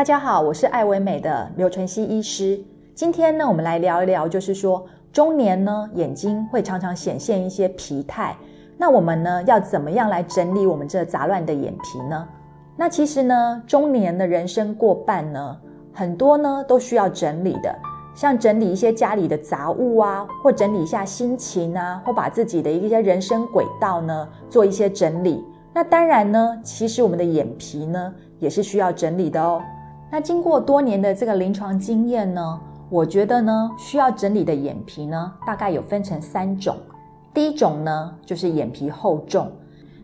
大家好，我是爱唯美的刘淳熙医师。今天呢，我们来聊一聊，就是说中年呢，眼睛会常常显现一些疲态。那我们呢，要怎么样来整理我们这杂乱的眼皮呢？那其实呢，中年的人生过半呢，很多呢都需要整理的，像整理一些家里的杂物啊，或整理一下心情啊，或把自己的一些人生轨道呢做一些整理。那当然呢，其实我们的眼皮呢，也是需要整理的哦。那经过多年的这个临床经验呢，我觉得呢，需要整理的眼皮呢，大概有分成三种。第一种呢，就是眼皮厚重。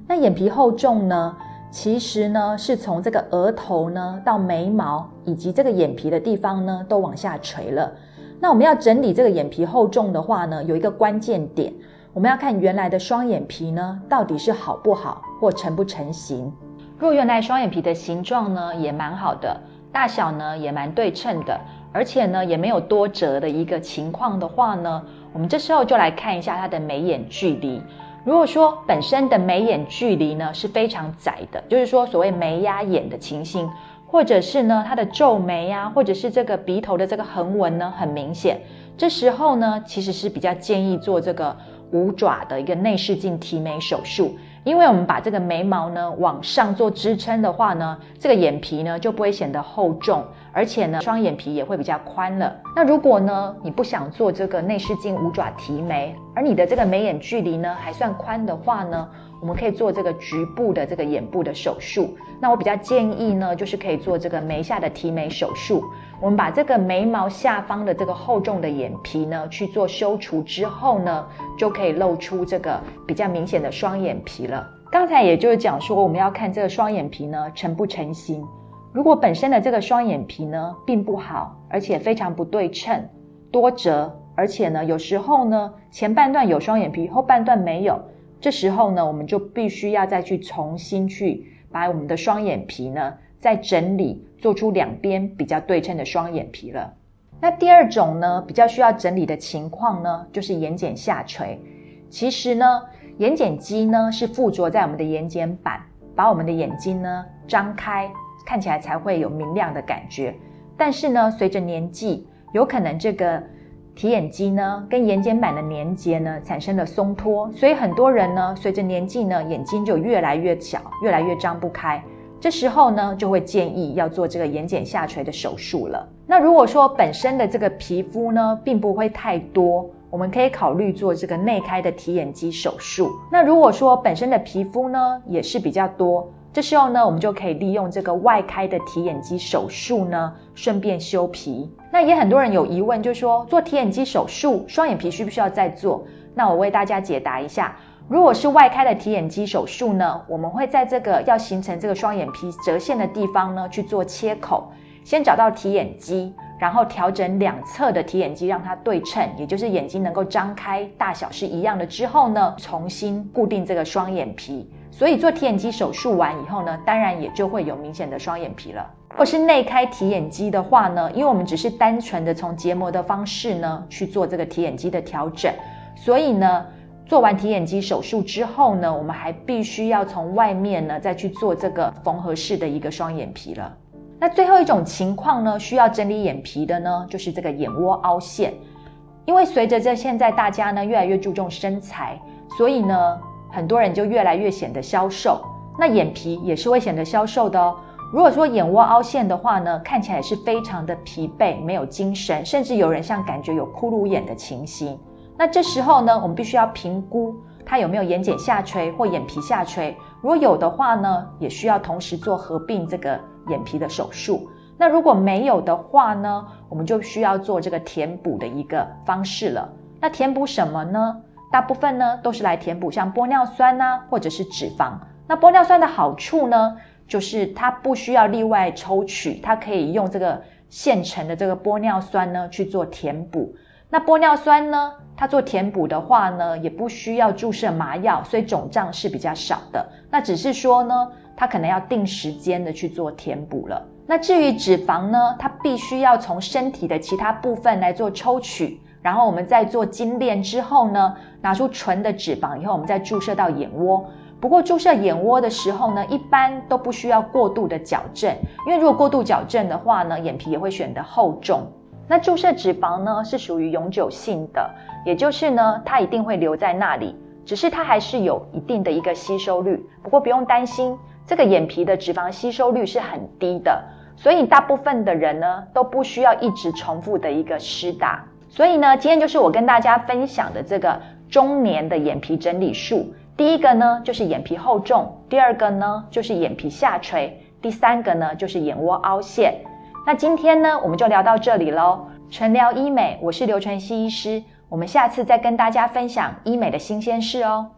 那眼皮厚重呢，其实呢，是从这个额头呢到眉毛以及这个眼皮的地方呢，都往下垂了。那我们要整理这个眼皮厚重的话呢，有一个关键点，我们要看原来的双眼皮呢，到底是好不好或成不成型。若原来双眼皮的形状呢，也蛮好的。大小呢也蛮对称的，而且呢也没有多折的一个情况的话呢，我们这时候就来看一下它的眉眼距离。如果说本身的眉眼距离呢是非常窄的，就是说所谓眉压眼的情形，或者是呢它的皱眉呀、或者是这个鼻头的这个横纹呢很明显，这时候呢其实是比较建议做这个五爪的一个内视镜提眉手术。因为我们把这个眉毛呢往上做支撑的话呢，这个眼皮呢就不会显得厚重，而且呢双眼皮也会比较宽了。那如果呢你不想做这个内视镜五爪提眉，而你的这个眉眼距离呢还算宽的话呢，我们可以做这个局部的这个眼部的手术。那我比较建议呢，就是可以做这个眉下的提眉手术。我们把这个眉毛下方的这个厚重的眼皮呢去做修除之后呢，就可以露出这个比较明显的双眼皮了。刚才也就是讲说，我们要看这个双眼皮呢成不成型。如果本身的这个双眼皮呢并不好，而且非常不对称、多折，而且呢有时候呢前半段有双眼皮，后半段没有，这时候呢我们就必须要再去重新去把我们的双眼皮呢再整理。做出两边比较对称的双眼皮了。那第二种呢，比较需要整理的情况呢，就是眼睑下垂。其实呢，眼睑肌呢是附着在我们的眼睑板，把我们的眼睛呢张开，看起来才会有明亮的感觉。但是呢，随着年纪，有可能这个提眼肌呢跟眼睑板的连接呢产生了松脱，所以很多人呢随着年纪呢眼睛就越来越小，越来越张不开。这时候呢，就会建议要做这个眼睑下垂的手术了。那如果说本身的这个皮肤呢，并不会太多，我们可以考虑做这个内开的提眼肌手术。那如果说本身的皮肤呢，也是比较多，这时候呢，我们就可以利用这个外开的提眼肌手术呢，顺便修皮。那也很多人有疑问，就说做提眼肌手术，双眼皮需不需要再做？那我为大家解答一下。如果是外开的提眼肌手术呢，我们会在这个要形成这个双眼皮折线的地方呢去做切口，先找到提眼肌，然后调整两侧的提眼肌让它对称，也就是眼睛能够张开大小是一样的之后呢，重新固定这个双眼皮。所以做提眼肌手术完以后呢，当然也就会有明显的双眼皮了。或是内开提眼肌的话呢，因为我们只是单纯的从结膜的方式呢去做这个提眼肌的调整，所以呢。做完提眼肌手术之后呢，我们还必须要从外面呢再去做这个缝合式的一个双眼皮了。那最后一种情况呢，需要整理眼皮的呢，就是这个眼窝凹陷。因为随着这现在大家呢越来越注重身材，所以呢很多人就越来越显得消瘦。那眼皮也是会显得消瘦的哦。如果说眼窝凹陷的话呢，看起来是非常的疲惫，没有精神，甚至有人像感觉有骷髅眼的情形。那这时候呢，我们必须要评估它有没有眼睑下垂或眼皮下垂。如果有的话呢，也需要同时做合并这个眼皮的手术。那如果没有的话呢，我们就需要做这个填补的一个方式了。那填补什么呢？大部分呢都是来填补像玻尿酸啊，或者是脂肪。那玻尿酸的好处呢，就是它不需要例外抽取，它可以用这个现成的这个玻尿酸呢去做填补。那玻尿酸呢，它做填补的话呢，也不需要注射麻药，所以肿胀是比较少的。那只是说呢，它可能要定时间的去做填补了。那至于脂肪呢，它必须要从身体的其他部分来做抽取，然后我们再做精炼之后呢，拿出纯的脂肪以后，我们再注射到眼窝。不过注射眼窝的时候呢，一般都不需要过度的矫正，因为如果过度矫正的话呢，眼皮也会显得厚重。那注射脂肪呢，是属于永久性的，也就是呢，它一定会留在那里，只是它还是有一定的一个吸收率。不过不用担心，这个眼皮的脂肪吸收率是很低的，所以大部分的人呢，都不需要一直重复的一个施打。所以呢，今天就是我跟大家分享的这个中年的眼皮整理术。第一个呢，就是眼皮厚重；第二个呢，就是眼皮下垂；第三个呢，就是眼窝凹陷。那今天呢，我们就聊到这里喽。纯聊医美，我是刘淳熙医师，我们下次再跟大家分享医美的新鲜事哦。